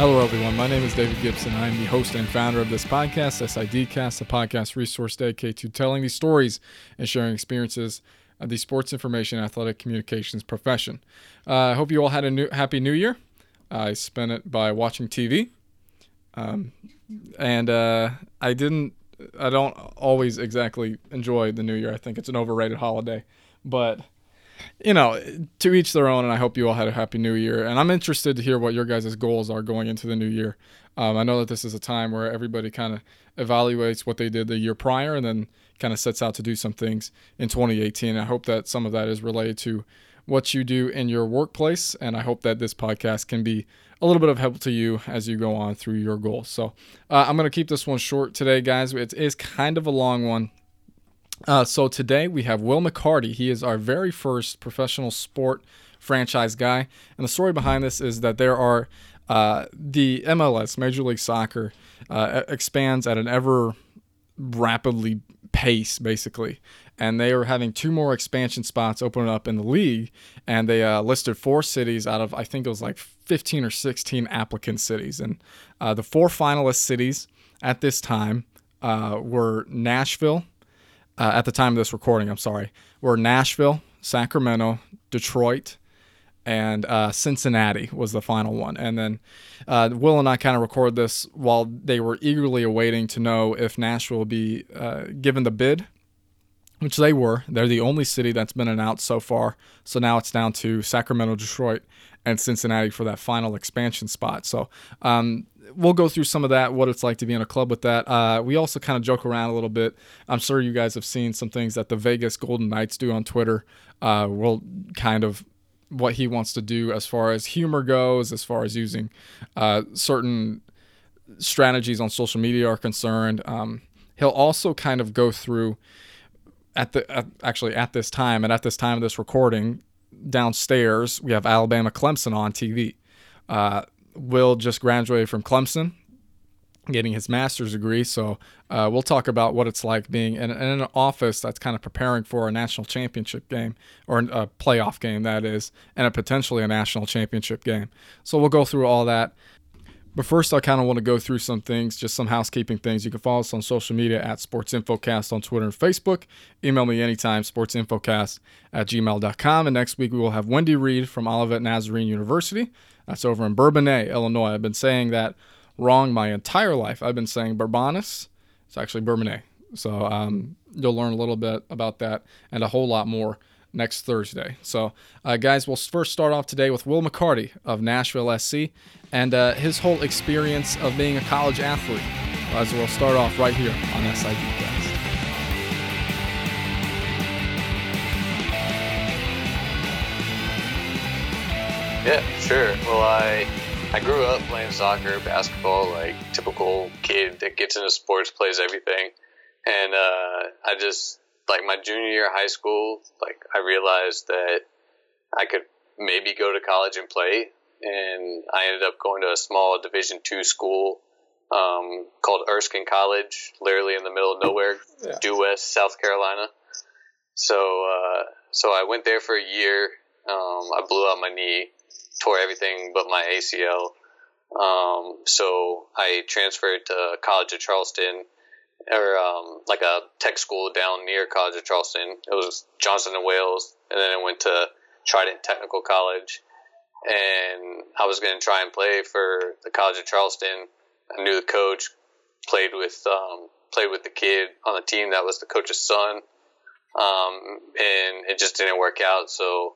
Hello, everyone. My name is David Gibson. I am the host and founder of this podcast, SIDcast, a podcast resource dedicated to telling these stories and sharing experiences of the sports information athletic communications profession. Uh, I hope you all had a new, happy new year. I spent it by watching TV. Um, and uh, I didn't, I don't always exactly enjoy the new year. I think it's an overrated holiday. But you know, to each their own, and I hope you all had a happy new year. And I'm interested to hear what your guys' goals are going into the new year. Um, I know that this is a time where everybody kind of evaluates what they did the year prior and then kind of sets out to do some things in 2018. I hope that some of that is related to what you do in your workplace, and I hope that this podcast can be a little bit of help to you as you go on through your goals. So uh, I'm going to keep this one short today, guys. It is kind of a long one. Uh, so today we have Will McCarty. He is our very first professional sport franchise guy. And the story behind this is that there are uh, the MLS, Major League Soccer, uh, expands at an ever rapidly pace, basically. And they are having two more expansion spots open up in the league. And they uh, listed four cities out of, I think it was like 15 or 16 applicant cities. And uh, the four finalist cities at this time uh, were Nashville, uh, at the time of this recording, I'm sorry, were Nashville, Sacramento, Detroit, and uh, Cincinnati was the final one. And then uh, Will and I kind of record this while they were eagerly awaiting to know if Nashville would be uh, given the bid, which they were. They're the only city that's been announced so far. So now it's down to Sacramento, Detroit, and Cincinnati for that final expansion spot. So um, we'll go through some of that, what it's like to be in a club with that. Uh, we also kind of joke around a little bit. I'm sure you guys have seen some things that the Vegas Golden Knights do on Twitter. Uh, we'll kind of what he wants to do as far as humor goes, as far as using uh, certain strategies on social media are concerned. Um, he'll also kind of go through at the at, actually at this time and at this time of this recording downstairs we have Alabama Clemson on TV. Uh, Will just graduated from Clemson, getting his master's degree. So uh, we'll talk about what it's like being in, in, an office that's kind of preparing for a national championship game or a playoff game, that is, and a potentially a national championship game. So we'll go through all that. But first, I kind of want to go through some things, just some housekeeping things. You can follow us on social media at Sports Infocast on Twitter and Facebook. Email me anytime, sportsinfocast at gmail.com. And next week, we will have Wendy Reed from Olivet Nazarene University. That's over in Bourbonnais, Illinois. I've been saying that wrong my entire life. I've been saying Bourbonnais. It's actually Bourbonnais. So um, you'll learn a little bit about that and a whole lot more next Thursday. So, uh, guys, we'll first start off today with Will McCarty of Nashville SC and uh, his whole experience of being a college athlete. As we'll start off right here on SID Cast. Yeah, sure. Well, I I grew up playing soccer, basketball, like typical kid that gets into sports, plays everything, and uh, I just like my junior year of high school, like I realized that I could maybe go to college and play, and I ended up going to a small Division two school um, called Erskine College, literally in the middle of nowhere, yeah. due west, South Carolina. So, uh, so I went there for a year. Um, I blew out my knee, tore everything but my ACL. Um, so I transferred to College of Charleston or um, like a tech school down near College of Charleston. It was Johnson and Wales, and then I went to Trident Technical College, and I was going to try and play for the College of Charleston. I knew the coach, played with um, played with the kid on the team that was the coach's son, um, and it just didn't work out. So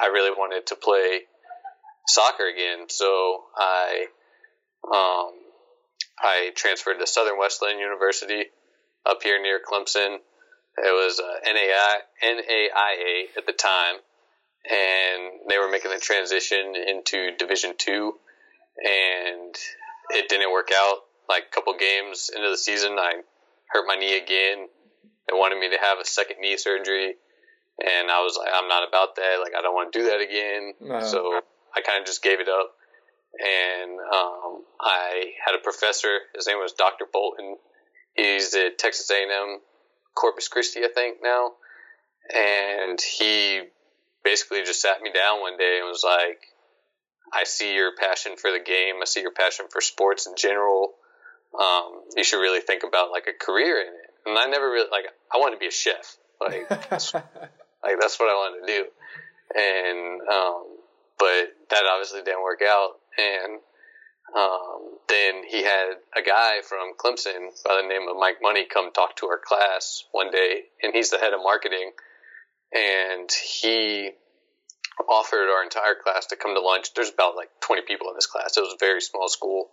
I really wanted to play soccer again. So I um, I transferred to Southern Wesleyan University up here near Clemson. It was uh, NAI, NAIA at the time, and they were making the transition into Division Two, and it didn't work out. Like a couple games into the season, I hurt my knee again. They wanted me to have a second knee surgery, and I was like, I'm not about that. Like, I don't want to do that again. No. So I kind of just gave it up and um, I had a professor. His name was Dr. Bolton. He's at Texas A&M Corpus Christi, I think now, and he basically just sat me down one day and was like, I see your passion for the game. I see your passion for sports in general. Um, you should really think about like a career in it. And I never really like. I wanted to be a chef. Like, that's, like that's what I wanted to do. And um, but that obviously didn't work out. And um, then he had a guy from Clemson by the name of Mike Money come talk to our class one day, and he's the head of marketing. And he offered our entire class to come to lunch. There's about like 20 people in this class. It was a very small school.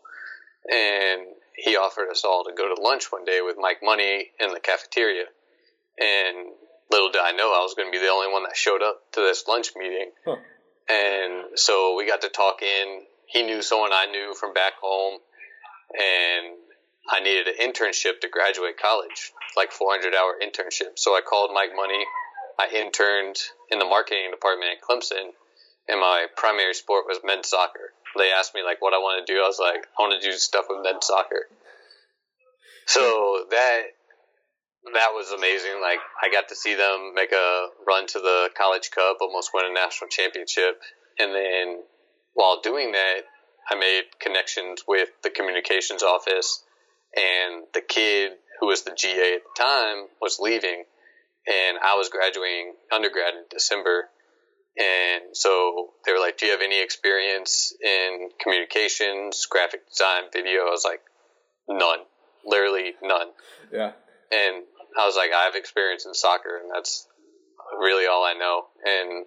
And he offered us all to go to lunch one day with Mike Money in the cafeteria. And little did I know I was going to be the only one that showed up to this lunch meeting. Huh. And so we got to talk in. He knew someone I knew from back home. And I needed an internship to graduate college, like 400 hour internship. So I called Mike Money. I interned in the marketing department at Clemson, and my primary sport was men's soccer. They asked me like what I want to do. I was like, I want to do stuff with men's soccer. So that that was amazing. Like I got to see them make a run to the College Cup, almost win a national championship, and then while doing that, I made connections with the communications office, and the kid who was the GA at the time was leaving, and I was graduating undergrad in December. And so they were like, Do you have any experience in communications, graphic design, video? I was like, None. Literally none. Yeah. And I was like, I have experience in soccer, and that's really all I know. And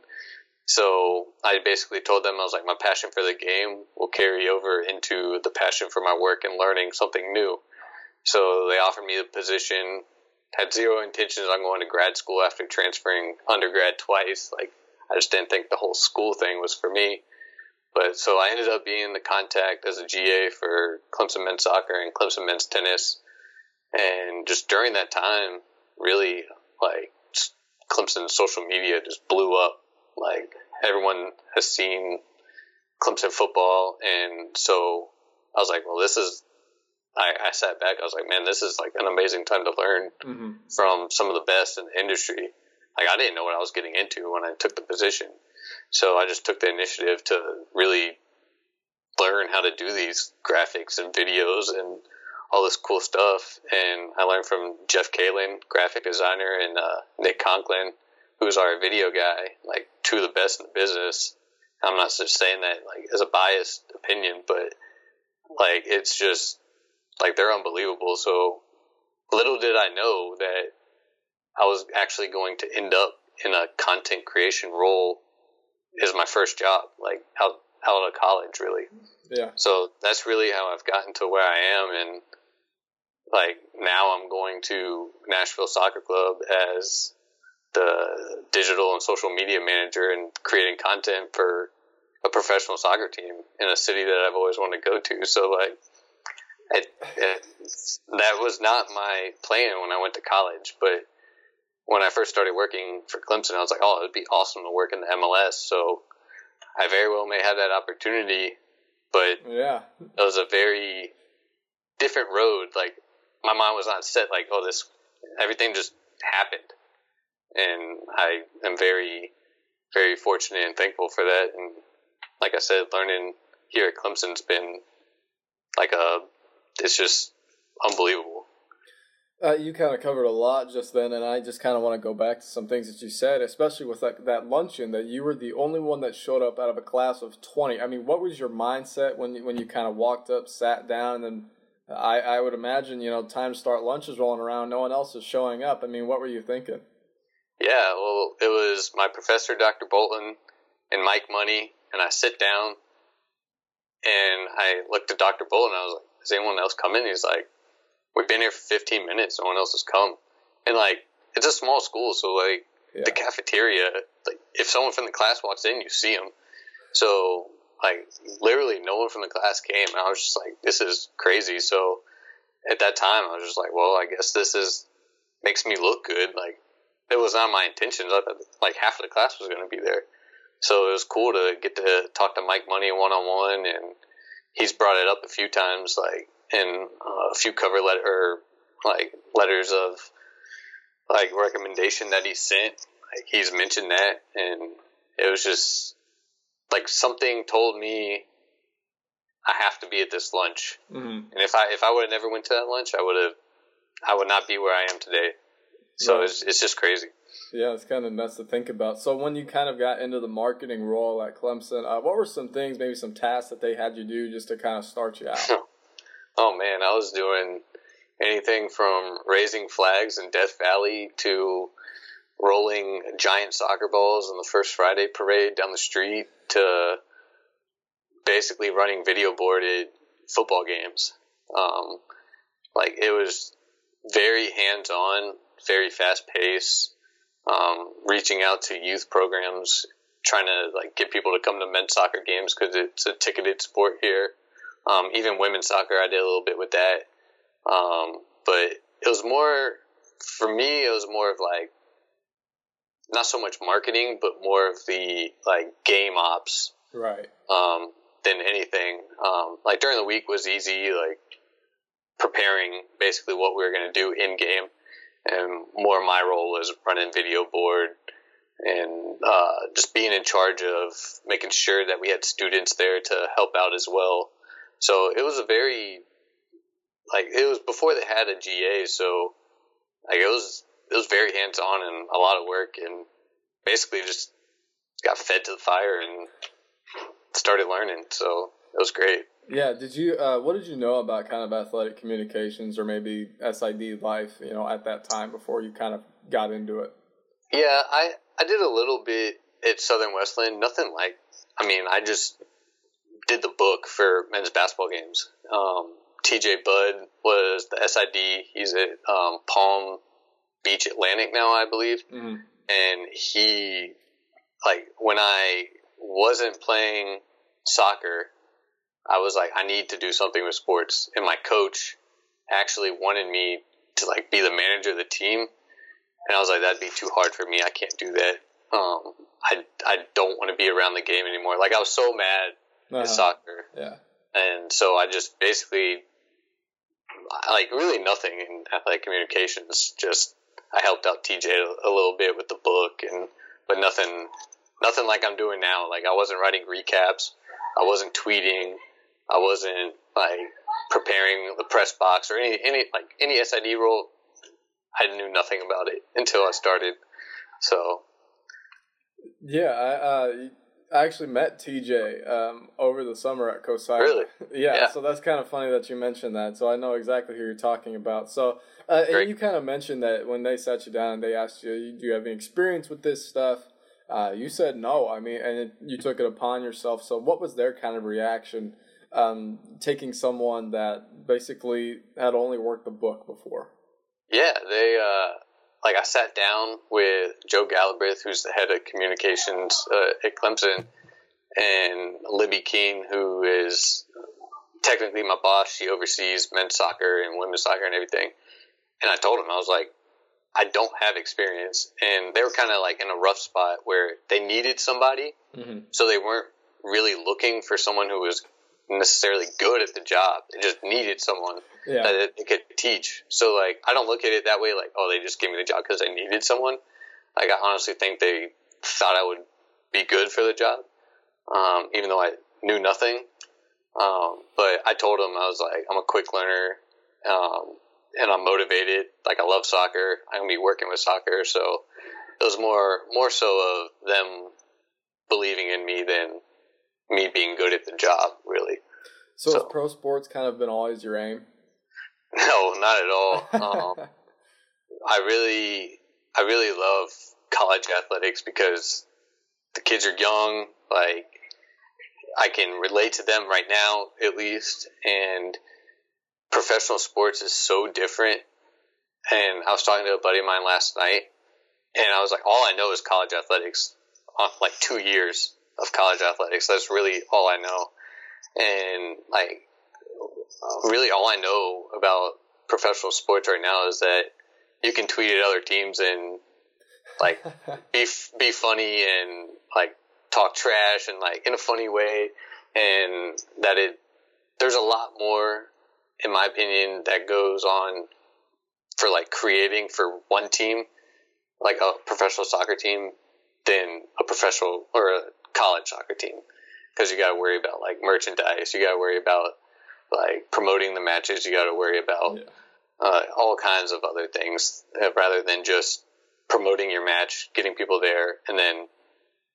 so I basically told them, I was like, my passion for the game will carry over into the passion for my work and learning something new. So they offered me the position, had zero intentions on going to grad school after transferring undergrad twice. Like, I just didn't think the whole school thing was for me. But so I ended up being the contact as a GA for Clemson men's soccer and Clemson men's tennis and just during that time, really, like, Clemson social media just blew up. Like, everyone has seen Clemson football. And so I was like, well, this is, I, I sat back. I was like, man, this is like an amazing time to learn mm-hmm. from some of the best in the industry. Like, I didn't know what I was getting into when I took the position. So I just took the initiative to really learn how to do these graphics and videos and all this cool stuff. And I learned from Jeff Kalin, graphic designer, and uh, Nick Conklin, who's our video guy, like two of the best in the business. I'm not just saying that like as a biased opinion, but like it's just like they're unbelievable. So little did I know that I was actually going to end up in a content creation role as my first job, like out out of college, really. Yeah. So that's really how I've gotten to where I am, and like now I'm going to Nashville Soccer Club as the digital and social media manager and creating content for a professional soccer team in a city that I've always wanted to go to. So like, it, it, that was not my plan when I went to college, but when I first started working for Clemson, I was like, oh, it would be awesome to work in the MLS. So I very well may have that opportunity, but yeah, it was a very different road. Like my mind was not set like, oh, this everything just happened, and I am very, very fortunate and thankful for that. And like I said, learning here at Clemson's been like a, it's just unbelievable. Uh, you kind of covered a lot just then, and I just kind of want to go back to some things that you said, especially with that, that luncheon that you were the only one that showed up out of a class of 20. I mean, what was your mindset when you, when you kind of walked up, sat down, and then I, I would imagine, you know, time to start lunch is rolling around. No one else is showing up. I mean, what were you thinking? Yeah, well, it was my professor, Dr. Bolton, and Mike Money, and I sit down and I looked at Dr. Bolton. and I was like, "Is anyone else coming?" He's like, "We've been here for 15 minutes. No one else has come." And like, it's a small school, so like yeah. the cafeteria, like if someone from the class walks in, you see them. So like literally no one from the class came and I was just like this is crazy so at that time I was just like well I guess this is makes me look good like it was not my intentions I thought like half of the class was going to be there so it was cool to get to talk to Mike Money one on one and he's brought it up a few times like in uh, a few cover letter like letters of like recommendation that he sent like he's mentioned that and it was just like something told me I have to be at this lunch. Mm-hmm. And if I if I would have never went to that lunch, I would have I would not be where I am today. So Right. it's it's just crazy. Yeah, it's kind of nuts to think about. So when you kind of got into the marketing role at Clemson, uh, what were some things, maybe some tasks that they had you do just to kind of start you out? Oh man, I was doing anything from raising flags in Death Valley to rolling giant soccer balls in the first Friday parade down the street to basically running video boarded football games. Um, like it was very hands on, very fast paced. Um, reaching out to youth programs, trying to like get people to come to men's soccer games because it's a ticketed sport here. Um, even women's soccer, I did a little bit with that. Um, but it was more for me. It was more of like not so much marketing, but more of the like game ops right. um, than anything. Um, like during the week was easy, like preparing basically what we were going to do in game, and more my role was running video board and uh, just being in charge of making sure that we had students there to help out as well. So it was a very like it was before they had a GA, so like it was it was very hands on and a lot of work, and basically just got fed to the fire and started learning. So it was great. Yeah. Did you? Uh, what did you know about kind of athletic communications or maybe SID life? You know, at that time before you kind of got into it. Yeah, I I did a little bit at Southern Wesleyan. Nothing like. I mean, I just did the book for men's basketball games. Um, TJ Budd was the SID. He's at um, Palm Beach Atlantic now, I believe. Mm-hmm. and he like when I wasn't playing soccer, I was like, I need to do something with sports. And my coach actually wanted me to like be the manager of the team, and I was like, that'd be too hard for me. I can't do that. Um, I I don't want to be around the game anymore. Like I was so mad Uh-huh. at soccer, Yeah. and so I just basically like really nothing in athletic communications. Just I helped out TJ a, a little bit with the book, and but nothing, nothing like I'm doing now. Like I wasn't writing recaps, I wasn't tweeting, I wasn't like preparing the press box or any any like any SID role. I knew nothing about it until I started. So Yeah, I uh, I actually met TJ um, over the summer at Cosi. Really? yeah, Yeah. So that's kind of funny that you mentioned that. So I know exactly who you're talking about. So uh, and you kind of mentioned that when they sat you down and they asked you, "Do you have any experience with this stuff?" Uh, you said no. I mean, and it, you took it upon yourself. So what was their kind of reaction? Um, taking someone that basically had only worked the book before. Yeah, they uh, like I sat down with Joe Galbraith, who's the head of communications uh, at Clemson, and Libby Keene, who is technically my boss. She oversees men's soccer and women's soccer and everything. And I told him I was like, I don't have experience, and they were kind of like in a rough spot where they needed somebody, Mm-hmm. so they weren't really looking for someone who was necessarily good at the job. It just needed someone Yeah. that they could teach. So like, I don't look at it that way. Like, oh, they just gave me the job because they needed someone. Like, I honestly think they thought I would be good for the job, um, even though I knew nothing. Um, but I told them I was like, I'm a quick learner, um, and I'm motivated. Like, I love soccer. I'm gonna be working with soccer, so it was more more so of them believing in me than me being good at the job, really. So, has So- pro sports kind of been always your aim? No, not at all. Um, I really, I really love college athletics because the kids are young. Like, I can relate to them right now, at least. And professional sports is so different. And I was talking to a buddy of mine last night, and I was like, all I know is college athletics. Like two years of college athletics. That's really all I know. And like, really all I know about professional sports right now is that you can tweet at other teams and like be be funny and like talk trash and like in a funny way and that it there's a lot more in my opinion that goes on for like creating for one team like a professional soccer team than a professional or a college soccer team because you got to worry about like merchandise, you got to worry about like promoting the matches, you got to worry about yeah. uh, all kinds of other things uh, rather than just promoting your match, getting people there, and then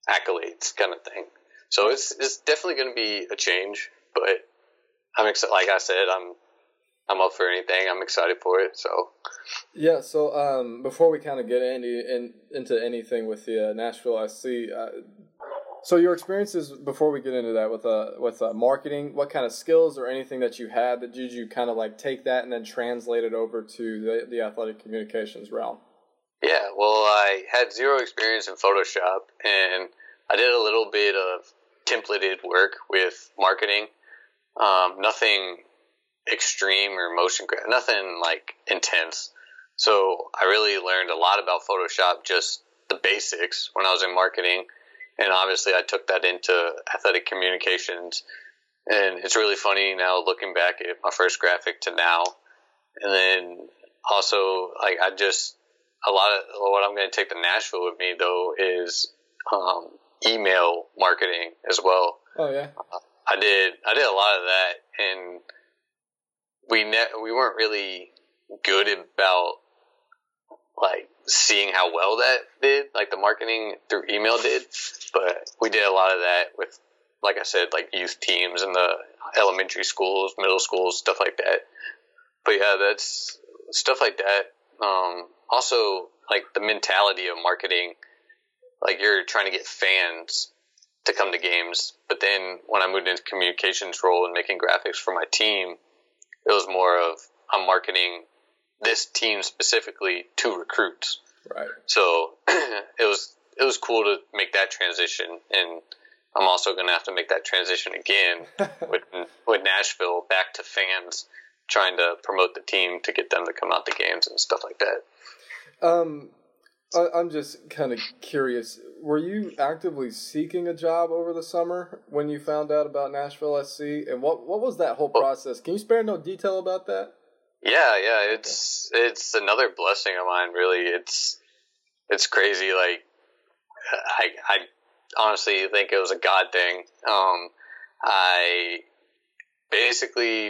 accolades kind of thing. So it's it's definitely going to be a change, but I'm excited. Like I said, I'm I'm up for anything. I'm excited for it. So yeah. So um, before we kind of get any in, into anything with the uh, Nashville SC, uh, so your experiences before we get into that with uh with uh, marketing, what kind of skills or anything that you had that did you kind of like take that and then translate it over to the the athletic communications realm? Yeah, well, I had zero experience in Photoshop, and I did a little bit of templated work with marketing. Um, nothing extreme or motion, nothing like intense. So I really learned a lot about Photoshop, just the basics when I was in marketing, and obviously I took that into athletic communications. And it's really funny now looking back at my first graphic to now, and then also like I just a lot of what I'm going to take to Nashville with me though is um, email marketing as well. Oh yeah. Uh, I did I did a lot of that, and we ne- we weren't really good about like seeing how well that did, like the marketing through email did. But we did a lot of that with, like I said, like youth teams and the elementary schools, middle schools, stuff like that. But yeah, that's stuff like that. Um, also, like the mentality of marketing, like you're trying to get fans to come to games. But then when I moved into communications role and making graphics for my team, it was more of I'm marketing this team specifically to recruits. Right. So it was it was cool to make that transition, and I'm also going to have to make that transition again with with Nashville back to fans, trying to promote the team to get them to come out to games and stuff like that. Um, I, I'm just kind of curious. Were you actively seeking a job over the summer when you found out about Nashville SC, and what what was that whole process? Can you spare no detail about that? Yeah, yeah, it's it's another blessing of mine. Really, it's it's crazy. Like I I honestly think it was a God thing. Um, I basically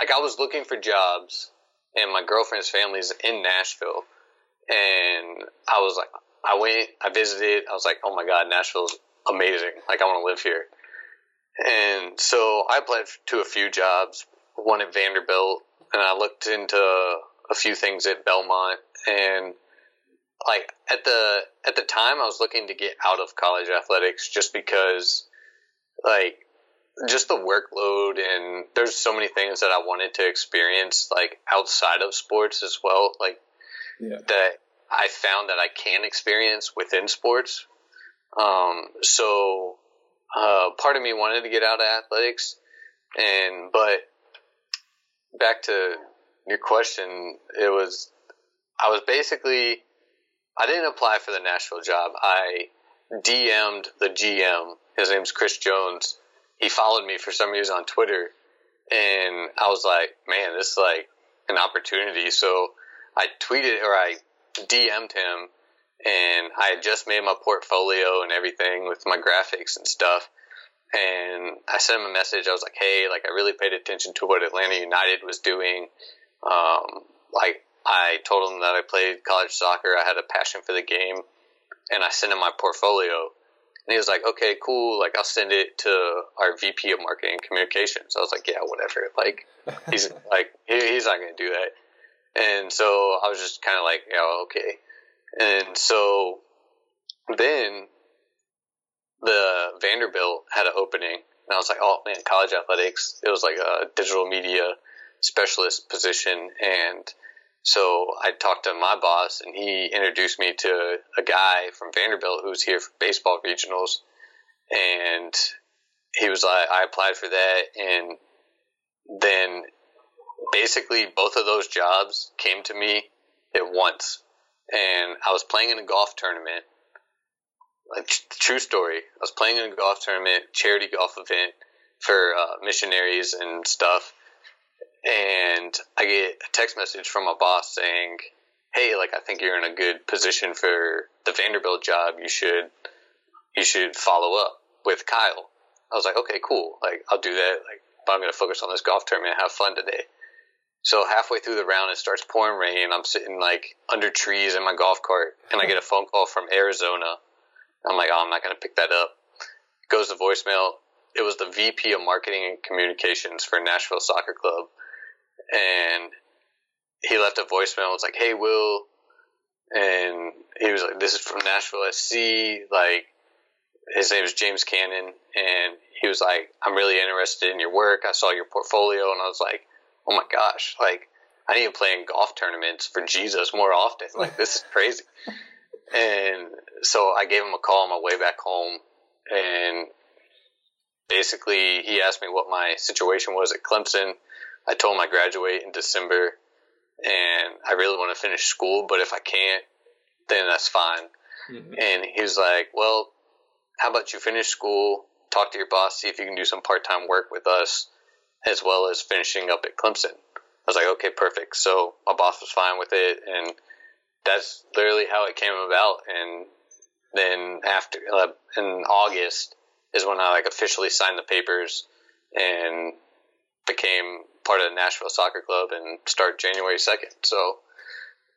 like I was looking for jobs, and my girlfriend's family's in Nashville and I was like, I went, I visited, I was like, oh my god, Nashville's amazing. Like I want to live here. And so I applied to a few jobs, one at Vanderbilt, and I looked into a few things at Belmont and like at the at the time I was looking to get out of college athletics just because like just the workload and there's so many things that I wanted to experience like outside of sports as well like yeah. that I found that I can experience within sports. Um, so uh, part of me wanted to get out of athletics, and but back to your question, it was I was basically I didn't apply for the Nashville job. I DM'd the GM. His name's Chris Jones. He followed me for some reason on Twitter, and I was like, man, this is like an opportunity. So I tweeted or I DM'd him, and I had just made my portfolio and everything with my graphics and stuff. And I sent him a message. I was like, "Hey, like I really paid attention to what Atlanta United was doing. Um, like I told him that I played college soccer. I had a passion for the game, and I sent him my portfolio. And he was like, "Okay, cool. Like I'll send it to our VP of Marketing and Communications." I was like, "Yeah, whatever. Like he's like he, he's not going to do that." And so I was just kind of like, yeah, okay. And so then the Vanderbilt had an opening, and I was like, oh man, college athletics. It was like a digital media specialist position, and so I talked to my boss, and he introduced me to a guy from Vanderbilt who's here for baseball regionals, and he was like, I applied for that, and then basically both of those jobs came to me at once. And I was playing in a golf tournament. Like, true story. I was playing in a golf tournament, charity golf event for uh, missionaries and stuff. And I get a text message from my boss saying, "Hey, like I think you're in a good position for the Vanderbilt job. You should you should follow up with Kyle." I was like, okay, cool. Like, I'll do that. Like, but I'm going to focus on this golf tournament have fun today. So halfway through the round, it starts pouring rain. I'm sitting like under trees in my golf cart, and I get a phone call from Arizona. I'm like, oh, I'm not going to pick that up. Goes to voicemail. It was the VP of Marketing and Communications for Nashville Soccer Club, and he left a voicemail. It was like, hey, Will, and he was like, this is from Nashville SC. Like, his name is James Cannon, and he was like, I'm really interested in your work. I saw your portfolio, and I was like oh my gosh, like I need to play in golf tournaments for Jesus more often. Like this is crazy. and so I gave him a call on my way back home, and basically he asked me what my situation was at Clemson. I told him I graduate in December, and I really want to finish school, but if I can't, then that's fine. Mm-hmm. And he was like, "Well, how about you finish school, talk to your boss, see if you can do some part time work with us." as well as finishing up at Clemson. I was like, okay, perfect. So my boss was fine with it, and that's literally how it came about. And then after uh, in August is when I like officially signed the papers and became part of the Nashville Soccer Club and start January second. So.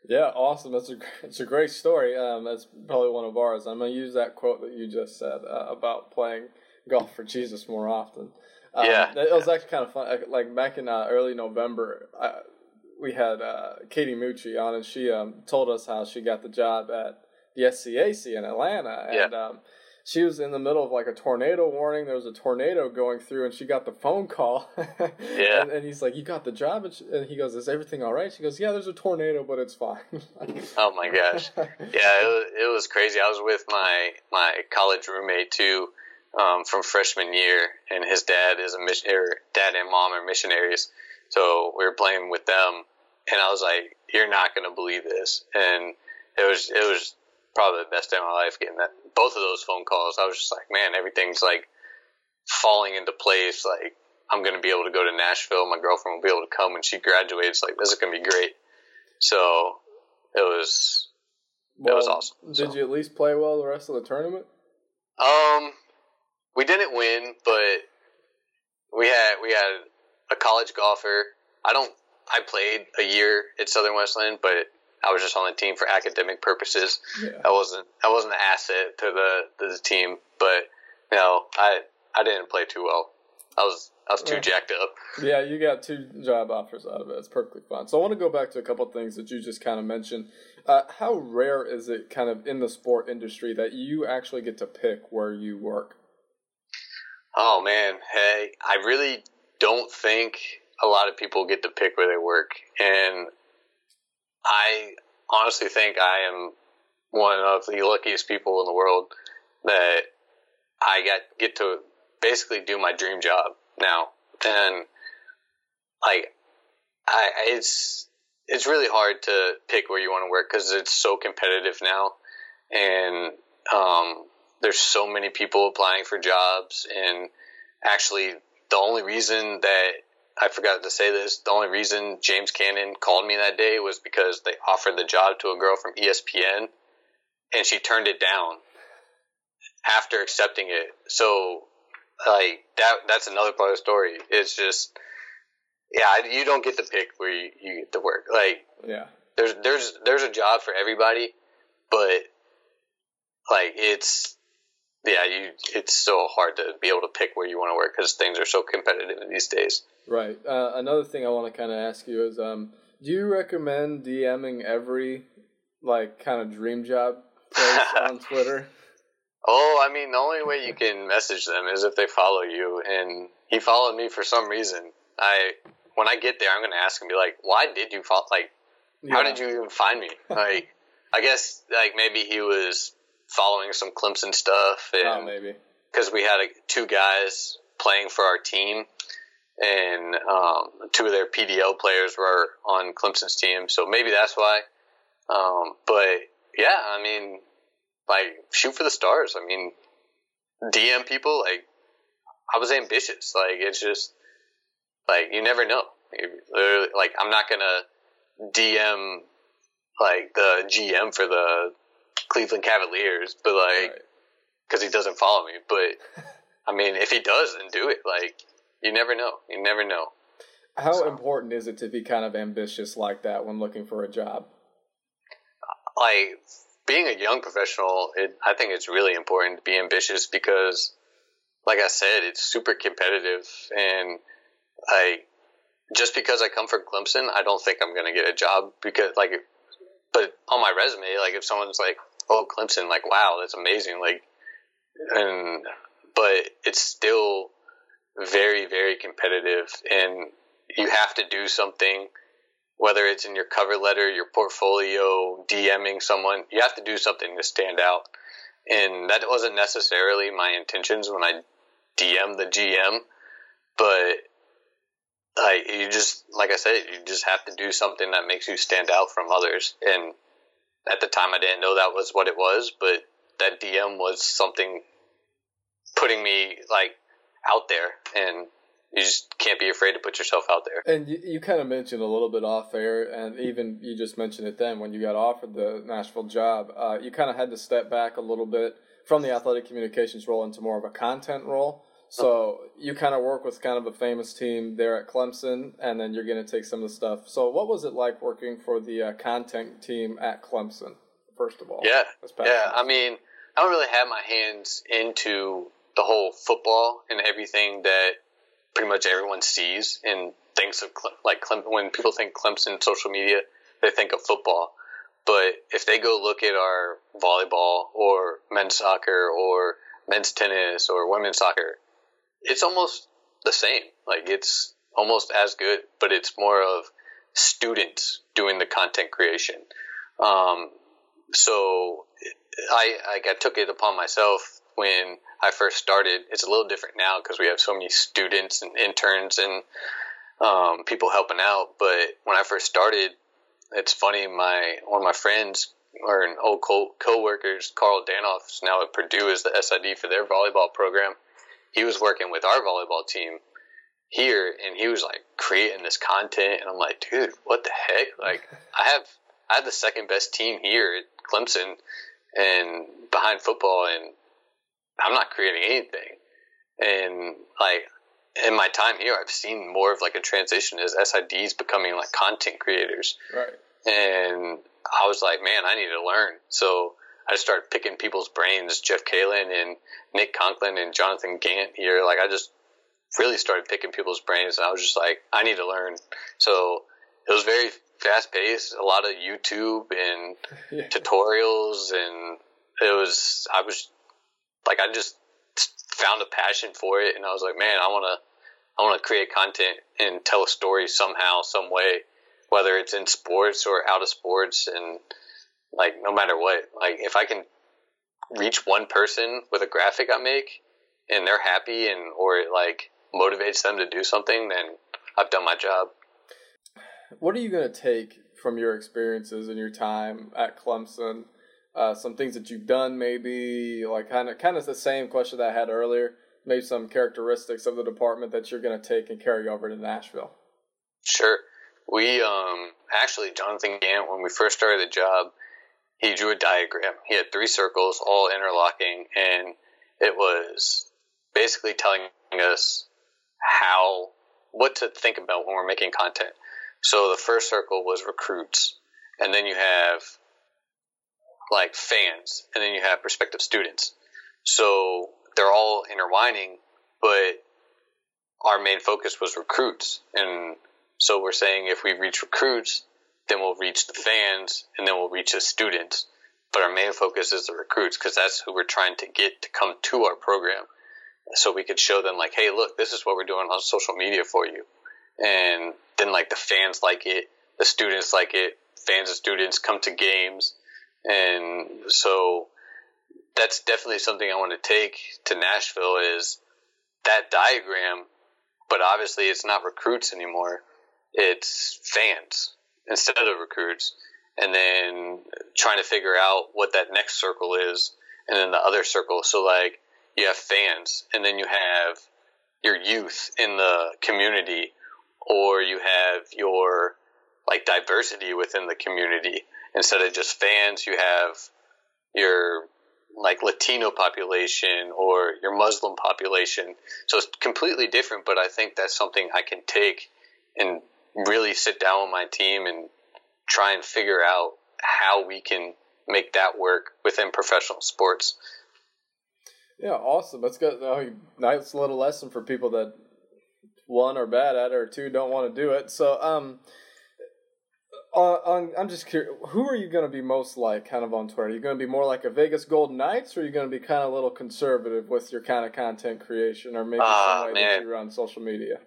Yeah, awesome. That's a it's a great story. Um, that's probably one of ours. I'm gonna use that quote that you just said uh, about playing golf for Jesus more often. Um, yeah, it was actually kind of fun. Like back in uh, early November, I, we had uh, Katie Mucci on, and she um, told us how she got the job at the SCAC in Atlanta, and yeah. um, she was in the middle of like a tornado warning. There was a tornado going through, and she got the phone call. yeah, and, and, he's like, "You got the job," and, she, and, he goes, "Is everything all right?" She goes, "Yeah, there's a tornado, but it's fine." oh my gosh, yeah, it was, it was crazy. I was with my my college roommate too um, from freshman year, and his dad is a mission, dad and mom are missionaries. So we were playing with them, and I was like, "You're not gonna believe this," and it was it was probably the best day of my life getting that both of those phone calls. I was just like, "Man, everything's like falling into place." Like I'm gonna be able to go to Nashville. My girlfriend will be able to come when she graduates. Like this is gonna be great. So it was well, it was awesome. Did so. you at least play well the rest of the tournament? Um, we didn't win, but we had we had a college golfer. I don't. I played a year at Southern Wesleyan, but I was just on the team for academic purposes. Yeah. I wasn't. I wasn't an asset to the to the team, but you know, I I didn't play too well. I was I was too yeah. jacked up. Yeah, you got two job offers out of it. It's perfectly fine. So I want to go back to a couple things that you just kind of mentioned. Uh, how rare is it, kind of in the sport industry, that you actually get to pick where you work? Oh man, hey, I really don't think a lot of people get to pick where they work, and I honestly think I am one of the luckiest people in the world that I get get to basically do my dream job now, and like I it's it's really hard to pick where you want to work because it's so competitive now, and um, there's so many people applying for jobs and actually the only reason that I forgot to say this, the only reason James Cannon called me that day was because they offered the job to a girl from ESPN and she turned it down after accepting it. So like that that's another part of the story. It's just yeah, you don't get to pick where you, you get to work. Like yeah. There's there's there's a job for everybody, but like it's yeah, you it's so hard to be able to pick where you want to work because things are so competitive these days. Right. Uh, another thing I want to kind of ask you is, um, do you recommend DMing every like kind of dream job place on Twitter? Oh, I mean, the only way you can message them is if they follow you, and he followed me for some reason. I when I get there, I'm going to ask him, be like, "Why did you follow? Like, yeah. how did you even find me? Like, I guess like maybe he was following some Clemson stuff, and oh, maybe because we had a, two guys playing for our team, and um, two of their PDL players were on Clemson's team, so maybe that's why. Um, but yeah, I mean, like shoot for the stars. I mean, DM people like I was ambitious. Like it's just like you never know. Like I'm not gonna DM like the GM for the Cleveland Cavaliers, but like because right. he doesn't follow me. But I mean, if he does, then do it. Like you never know. You never know. How so, important is it to be kind of ambitious like that when looking for a job? Like being a young professional, it, I think it's really important to be ambitious because, like I said, it's super competitive, and I just because I come from Clemson, I don't think I'm going to get a job because like, but on my resume, like if someone's like, "Oh, Clemson," like, wow, that's amazing, like, and but it's still very, very competitive, and you have to do something. Whether it's in your cover letter, your portfolio, DMing someone, you have to do something to stand out. And that wasn't necessarily my intentions when I DM the GM, but like you just like I said, you just have to do something that makes you stand out from others. And at the time, I didn't know that was what it was, but that DM was something putting me like out there, and you just can't be afraid to put yourself out there. And you, you kind of mentioned a little bit off air, and even you just mentioned it then when you got offered the Nashville job. Uh, you kind of had to step back a little bit from the athletic communications role into more of a content role. So you kind of work with kind of a famous team there at Clemson, and then you're going to take some of the stuff. So what was it like working for the uh, content team at Clemson? First of all, yeah, yeah. I mean, I don't really have my hands into the whole football and everything that pretty much everyone sees and thinks of like Clem- when people think Clemson social media, they think of football. But if they go look at our volleyball or men's soccer or men's tennis or women's soccer, it's almost the same. Like it's almost as good, but it's more of students doing the content creation. Um, so I, I took it upon myself when I first started. It's a little different now because we have so many students and interns and um, people helping out. But when I first started, it's funny. My one of my friends or an old co- co-workers, Carl Danoff, is now at Purdue as the SID for their volleyball program he was working with our volleyball team here and he was like creating this content and I'm like, dude, what the heck? Like I have I have the second best team here at Clemson and behind football and I'm not creating anything. And like in my time here I've seen more of like a transition as SIDs becoming like content creators. Right. And I was like, man, I need to learn. So I just started picking people's brains, Jeff Kalin and Nick Conklin and Jonathan Gant here. Like I just really started picking people's brains, and I was just like, I need to learn. So it was very fast paced, a lot of YouTube and yeah. tutorials, and it was I was like I just found a passion for it, and I was like, man, I want to I want to create content and tell a story somehow, some way, whether it's in sports or out of sports, and like no matter what, like if I can reach one person with a graphic I make and they're happy and or it like motivates them to do something, then I've done my job. What are you going to take from your experiences and your time at Clemson? Uh, some things that you've done, maybe like kind of kind of the same question that I had earlier. Maybe some characteristics of the department that you're going to take and carry over to Nashville. Sure. We um actually Jonathan Gant when we first started the job, he drew a diagram. He had three circles all interlocking, and it was basically telling us how what to think about when we're making content. So the first circle was recruits, and then you have like fans, and then you have prospective students. So they're all intertwining, but our main focus was recruits, and so we're saying if we reach recruits, then we'll reach the fans, and then we'll reach the students. But our main focus is the recruits because that's who we're trying to get to come to our program. So we could show them like, hey, look, this is what we're doing on social media for you. And then like the fans like it, the students like it, fans and students come to games. And so that's definitely something I want to take to Nashville is that diagram, but obviously it's not recruits anymore. It's fans instead of recruits, and then trying to figure out what that next circle is, and then the other circle. So like you have fans, and then you have your youth in the community, or you have your like diversity within the community. Instead of just fans, you have your like Latino population or your Muslim population. So it's completely different, but I think that's something I can take and really sit down with my team and try and figure out how we can make that work within professional sports. Yeah, awesome. That's good. Nice little lesson for people that one are bad at it or two don't want to do it. So, um, on, on, I'm just curious, who are you going to be most like kind of on Twitter? Are you going to be more like a Vegas Golden Knights or are you going to be kind of a little conservative with your kind of content creation or maybe uh, some way man. that you run social media?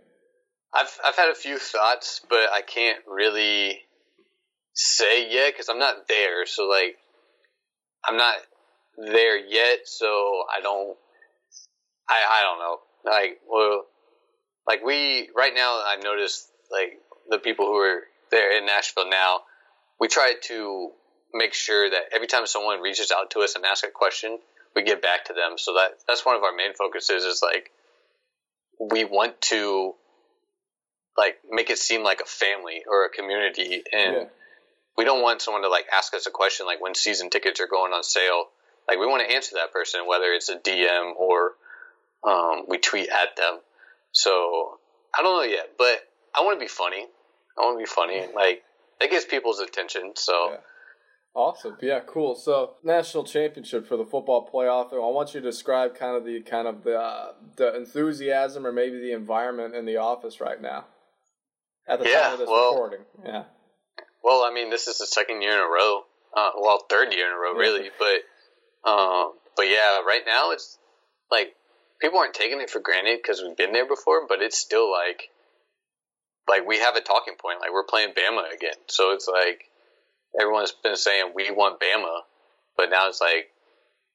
I've, I've had a few thoughts, but I can't really say yet because I'm not there. So, like, I'm not there yet, so I don't. I I don't know. Like, well, like we right now, I've noticed like the people who are there in Nashville now, we try to make sure that every time someone reaches out to us and asks a question, we get back to them. So that that's one of our main focuses is like we want to like make it seem like a family or a community and yeah. we don't want someone to like ask us a question like when season tickets are going on sale like we want to answer that person whether it's a dm or um, we tweet at them so i don't know yet but i want to be funny I want to be funny. Like it gets people's attention. So. Yeah. Awesome. Yeah, cool. So, national championship for the football playoff. I want you to describe kind of the kind of the uh, the enthusiasm or maybe the environment in the office right now. At the yeah, time of this well, recording. Yeah. Well, I mean, this is the second year in a row. Uh, well, third year in a row, really. but, um, but yeah, right now it's like people aren't taking it for granted because we've been there before. But it's still like like we have a talking point. Like we're playing Bama again, so it's like everyone's been saying we want Bama, but now it's like,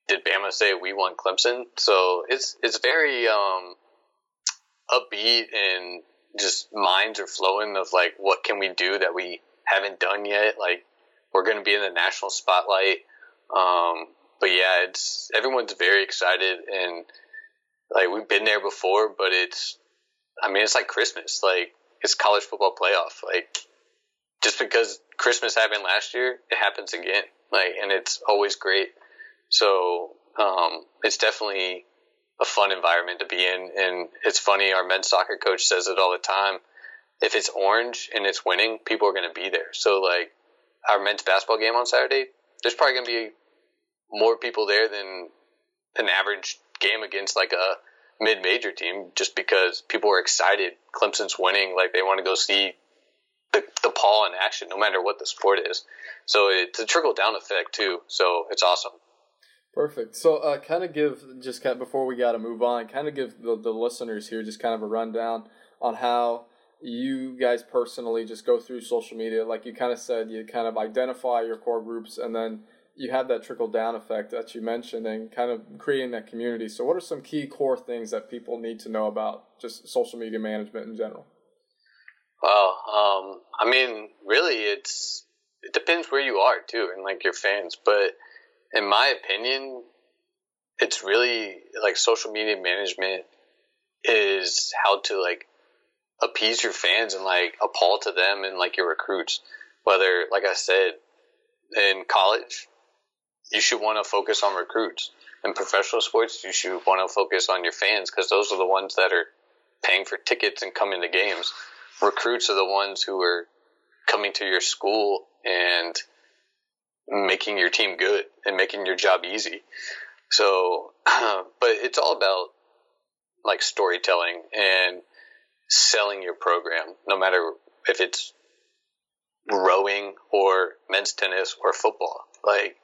did Bama say we want Clemson? So it's it's very um, upbeat and just minds are flowing of like what can we do that we haven't done yet. Like we're going to be in the national spotlight. Um, but yeah, it's everyone's very excited and like we've been there before, but it's I mean it's like Christmas. Like it's college football playoff. Like just because Christmas happened last year, it happens again. Like and it's always great. So um, it's definitely a fun environment to be in. And it's funny, our men's soccer coach says it all the time. If it's orange and it's winning, people are going to be there. So like our men's basketball game on Saturday, there's probably going to be more people there than an average game against like a mid-major team just because people are excited. Clemson's winning, like they want to go see the the Paw in action, no matter what the sport is. So it's a trickle down effect too. So it's awesome. Perfect. So, uh, kind of give just kind of, before we got to move on, kind of give the, the listeners here just kind of a rundown on how you guys personally just go through social media. Like you kind of said, you kind of identify your core groups and then you have that trickle down effect that you mentioned and kind of creating that community. So, what are some key core things that people need to know about just social media management in general? Well, um, I mean, really, it's it depends where you are too, and like your fans. But in my opinion, it's really like social media management is how to like appease your fans and like appall to them and like your recruits. Whether, like I said, in college, you should want to focus on recruits. In professional sports, you should want to focus on your fans because those are the ones that are paying for tickets and coming to games. Recruits are the ones who are coming to your school and making your team good and making your job easy. So, but it's all about like storytelling and selling your program, no matter if it's rowing or men's tennis or football. Like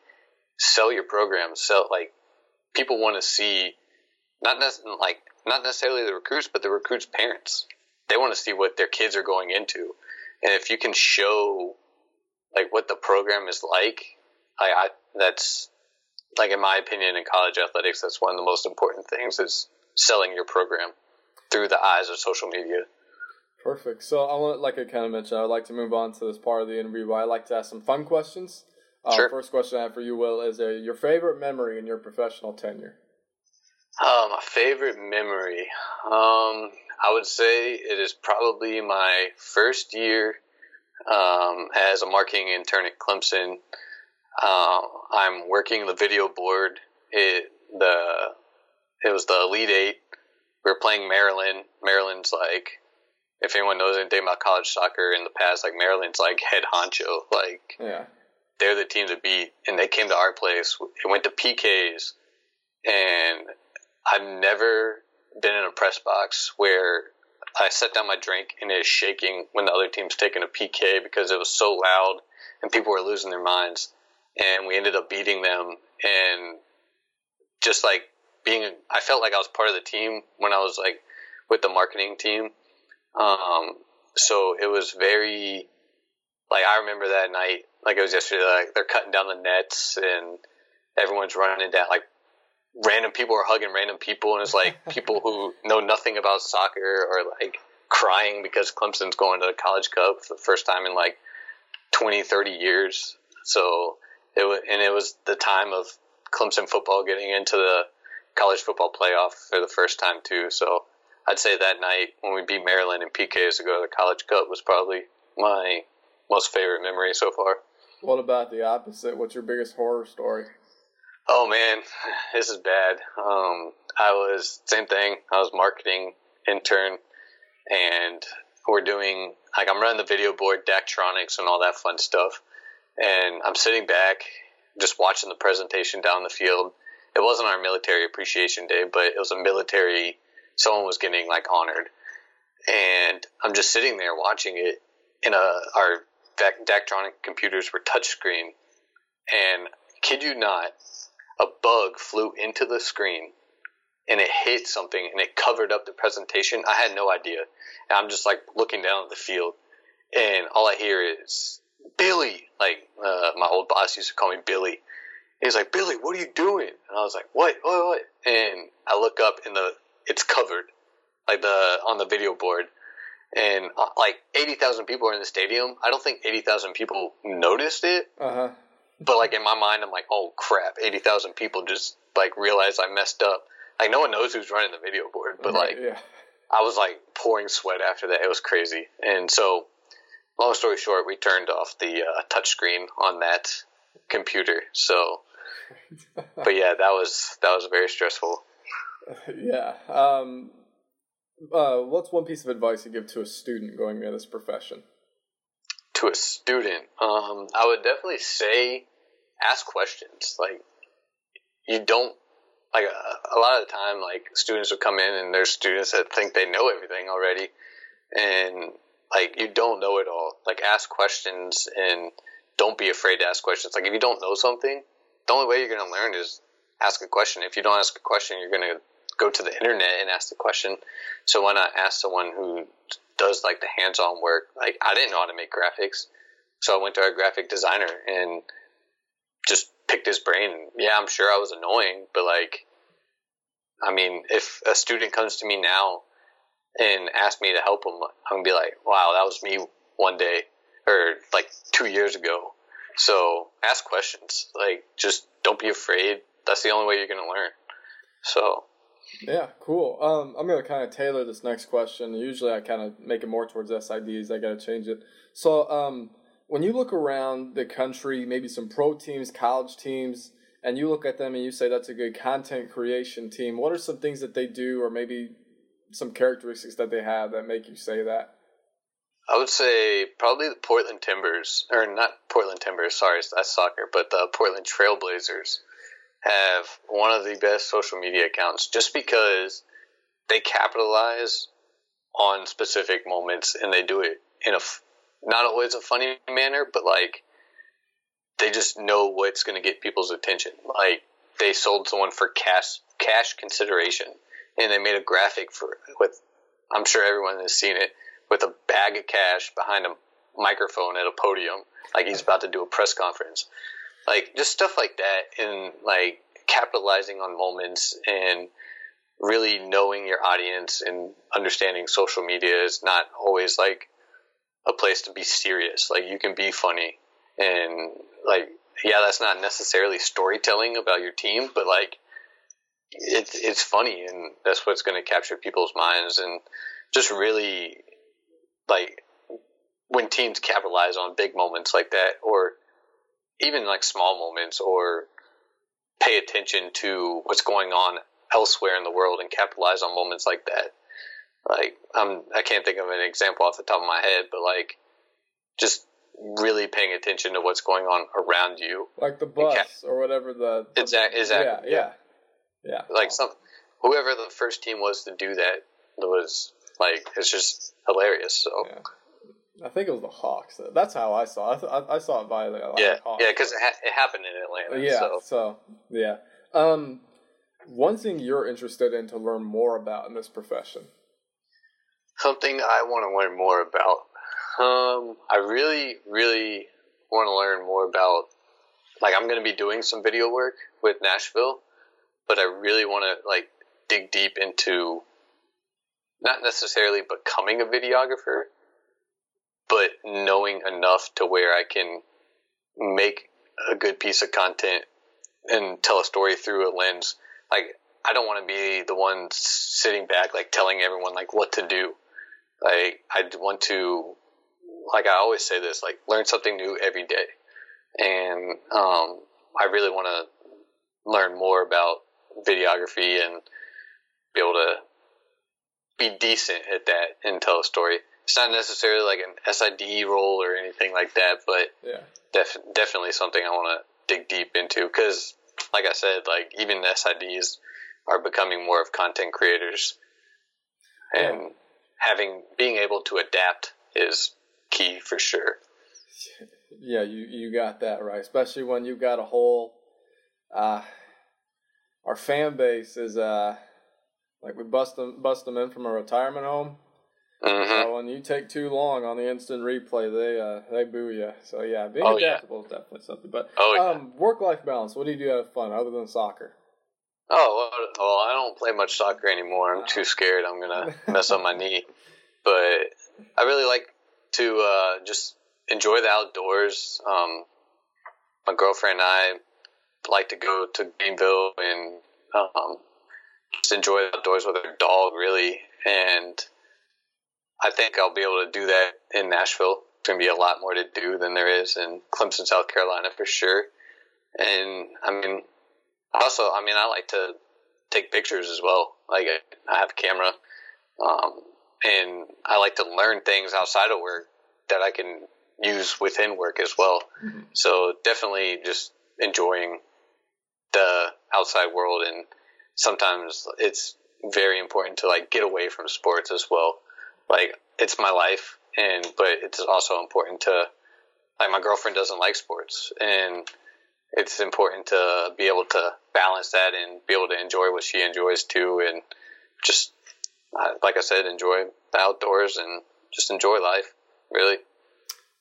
sell your program. Sell like people want to see not like not necessarily the recruits, but the recruits' parents. They want to see what their kids are going into, and if you can show like what the program is like, I, I that's like in my opinion in college athletics, that's one of the most important things is selling your program through the eyes of social media. Perfect. So I want, like I kind of mentioned, I would like to move on to this part of the interview where I like to ask some fun questions. Uh, sure. First question I have for you, Will, is uh, your favorite memory in your professional tenure? Uh, my favorite memory, um, I would say it is probably my first year um, as a marketing intern at Clemson. Uh, I'm working the video board it the it was the Elite Eight. We were playing Maryland. Maryland's like, if anyone knows anything about college soccer in the past, like Maryland's like head honcho. Like, yeah, they're the team to beat, and they came to our place. It went to PKs, and I've never been in a press box where I set down my drink and it is shaking when the other team's taking a PK because it was so loud and people were losing their minds. And we ended up beating them and just like being, I felt like I was part of the team when I was like with the marketing team. Um, so it was very, like, I remember that night, like it was yesterday, like they're cutting down the nets and everyone's running down, like random people are hugging random people, and it's like people who know nothing about soccer are like crying because Clemson's going to the College Cup for the first time in like 20, 30 years. So it was, and it was the time of Clemson football getting into the college football playoff for the first time too. So I'd say that night when we beat Maryland and PKs to go to the College Cup was probably my most favorite memory so far. What about the opposite? What's your biggest horror story? Oh man, this is bad. Um, I was same thing. I was marketing intern, and we're doing like I'm running the video board, Daktronics, and all that fun stuff. And I'm sitting back, just watching the presentation down the field. It wasn't our military appreciation day, but it was a military. Someone was getting like honored, and I'm just sitting there watching it. In uh, our Daktronic computers were touchscreen, and kid you not, a bug flew into the screen and it hit something and it covered up the presentation. I had no idea. And I'm just like looking down at the field and all I hear is Billy. Like uh, my old boss used to call me Billy. He's like, Billy, what are you doing? And I was like, what, what, what? And I look up and the it's covered, like the on the video board, and uh, like eighty thousand people are in the stadium. I don't think eighty thousand people noticed it. Uh huh. But like in my mind, I'm like, oh crap, eighty thousand people just like realized I messed up. Like no one knows who's running the video board, but Right, like yeah. I was like pouring sweat after that. It was crazy. And so, long story short, we turned off the uh, touchscreen on that computer. So, but yeah, that was that was very stressful. yeah. Um, uh, what's one piece of advice you give to a student going into this profession? To a student, um, I would definitely say ask questions. Like you don't like a, a lot of the time, like students will come in and there's students that think they know everything already, and like you don't know it all. Like ask questions and don't be afraid to ask questions. Like if you don't know something, the only way you're going to learn is ask a question. If you don't ask a question, you're going to go to the internet and ask the question. So why not ask someone who does like the hands-on work? Like I didn't know how to make graphics, so I went to our graphic designer and just picked his brain. Yeah, I'm sure I was annoying, but like, I mean, if a student comes to me now and asks me to help them, I'm gonna be like, wow, that was me one day or like two years ago. So ask questions. Like, just don't be afraid. That's the only way you're gonna learn. So Yeah, cool. Um, I'm gonna kind of tailor this next question. Usually, I kind of make it more towards SIDs. I gotta change it. So, um, when you look around the country, maybe some pro teams, college teams, and you look at them and you say that's a good content creation team. What are some things that they do, or maybe some characteristics that they have that make you say that? I would say probably the Portland Timbers, or not Portland Timbers, sorry, that's soccer, but the Portland Trailblazers have one of the best social media accounts just because they capitalize on specific moments and they do it in a not always a funny manner, but like they just know what's going to get people's attention. Like they sold someone for cash cash consideration, and they made a graphic for with. I'm sure everyone has seen it with a bag of cash behind a microphone at a podium, like he's about to do a press conference. Like just stuff like that, and like capitalizing on moments and really knowing your audience and understanding social media is not always like a place to be serious. Like you can be funny and like yeah, that's not necessarily storytelling about your team, but like it's it's funny and that's what's going to capture people's minds and just really like when teams capitalize on big moments like that or even like small moments or pay attention to what's going on elsewhere in the world and capitalize on moments like that. Like I'm, I can't think of an example off the top of my head, but like just really paying attention to what's going on around you. Like the bus ca- or whatever the, the exactly, exactly. Yeah, yeah, yeah. Like some whoever the first team was to do that was like it's just hilarious. So. Yeah. I think it was the Hawks. That's how I saw. it. I, I saw it by the Atlanta yeah, Hawks. yeah, because it, ha- it happened in Atlanta. Yeah, so. so yeah. Um, one thing you're interested in to learn more about in this profession? Something I want to learn more about. Um, I really, really want to learn more about. Like, I'm going to be doing some video work with Nashville, but I really want to like dig deep into not necessarily becoming a videographer, but knowing enough to where I can make a good piece of content and tell a story through a lens like I don't want to be the one sitting back like telling everyone like what to do. Like I want to, like I always say this, like learn something new every day, and um, I really want to learn more about videography and be able to be decent at that and tell a story. It's not necessarily like an SID role or anything like that, but yeah, def- definitely something I want to dig deep into because like I said, like even SIDs are becoming more of content creators, and. Having being able to adapt is key for sure. Yeah, you you got that right, especially when you've got a whole. Uh, our fan base is uh, like we bust them bust them in from a retirement home. Mm-hmm. So when you take too long on the instant replay, they uh, they boo you. So yeah, being oh, adaptable yeah. is definitely something. But oh, yeah. um, work life balance. What do you do to have fun other than soccer? Oh well, I don't play much soccer anymore. I'm too scared. I'm gonna mess up my knee. But I really like to uh, just enjoy the outdoors. Um, my girlfriend and I like to go to Greenville and um, just enjoy the outdoors with our dog, really, and I think I'll be able to do that in Nashville. There's going to be a lot more to do than there is in Clemson, South Carolina for sure. And I mean, also, I mean, I like to take pictures as well. Like I have a camera, um, and I like to learn things outside of work that I can use within work as well. Mm-hmm. So definitely just enjoying the outside world, and sometimes it's very important to like get away from sports as well like it's my life, and but it's also important to like my girlfriend doesn't like sports, and it's important to be able to balance that and be able to enjoy what she enjoys too, and just uh, like I said, enjoy the outdoors and just enjoy life. Really.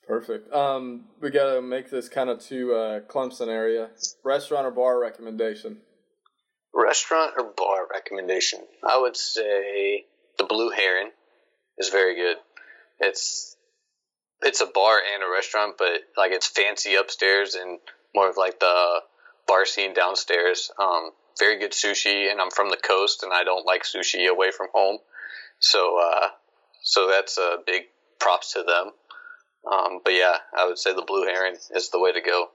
Perfect. Um, we got to make this kind of to uh, Clemson area. Restaurant or bar recommendation? Restaurant or bar recommendation? I would say the Blue Heron is very good. It's it's a bar and a restaurant, but like it's fancy upstairs and more of like the bar scene downstairs. Um, very good sushi, and I'm from the coast, and I don't like sushi away from home, so uh, so that's a big props to them. Um, but yeah, I would say the Blue Heron is the way to go.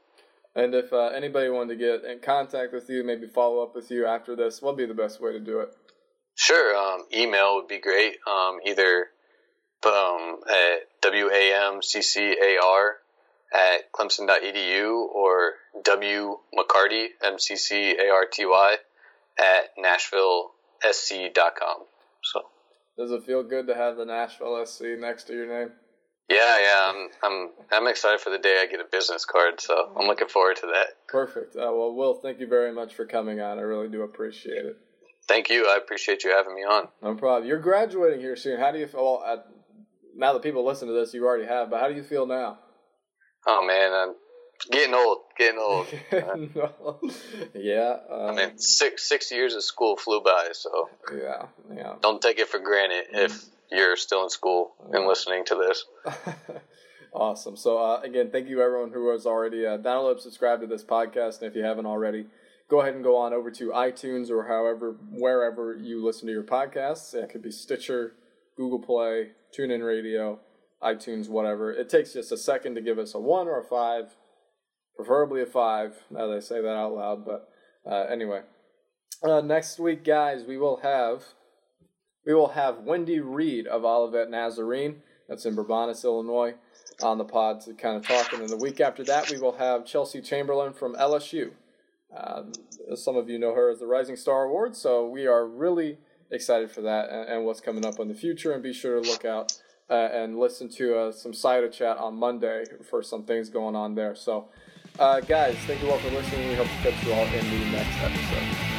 And if uh, anybody wanted to get in contact with you, maybe follow up with you after this, what would be the best way to do it? Sure, um, email would be great. Um, either um, at W-A-M-C-C-A-R at clemson.edu or W McCarty, M-C-C-A-R-T-Y at NashvilleSC.com. So. Does it feel good to have the Nashville SC next to your name? Yeah, yeah, I'm, I'm, I'm excited for the day I get a business card, so I'm looking forward to that. Perfect. Uh, well, Will, thank you very much for coming on. I really do appreciate it. Thank you. I appreciate you having me on. No problem. You're graduating here soon. How do you feel? Well, now that people listen to this, you already have. But how do you feel now? Oh man, I'm getting old. Getting old. yeah. Um, I mean, six six years of school flew by, so yeah, yeah. Don't take it for granted if you're still in school and listening to this. awesome. So uh, again, thank you everyone who has already uh, downloaded, subscribed to this podcast, and if you haven't already. Go ahead and go on over to iTunes or however, wherever you listen to your podcasts. It could be Stitcher, Google Play, TuneIn Radio, iTunes, whatever. It takes just a second to give us a one or a five, preferably a five. Now they say that out loud, but Uh, anyway, uh, next week, guys, we will have we will have Wendy Reed of Olivet Nazarene. That's in Bourbonnais, Illinois, on the pod to kind of talk. And then the week after that, we will have Chelsea Chamberlain from LSU. Um, some of you know her as the Rising Star Award, so we are really excited for that and, and what's coming up in the future. And be sure to look out uh, and listen to uh, some cider chat on Monday for some things going on there. So, uh, guys, thank you all for listening. We hope to catch you all in the next episode.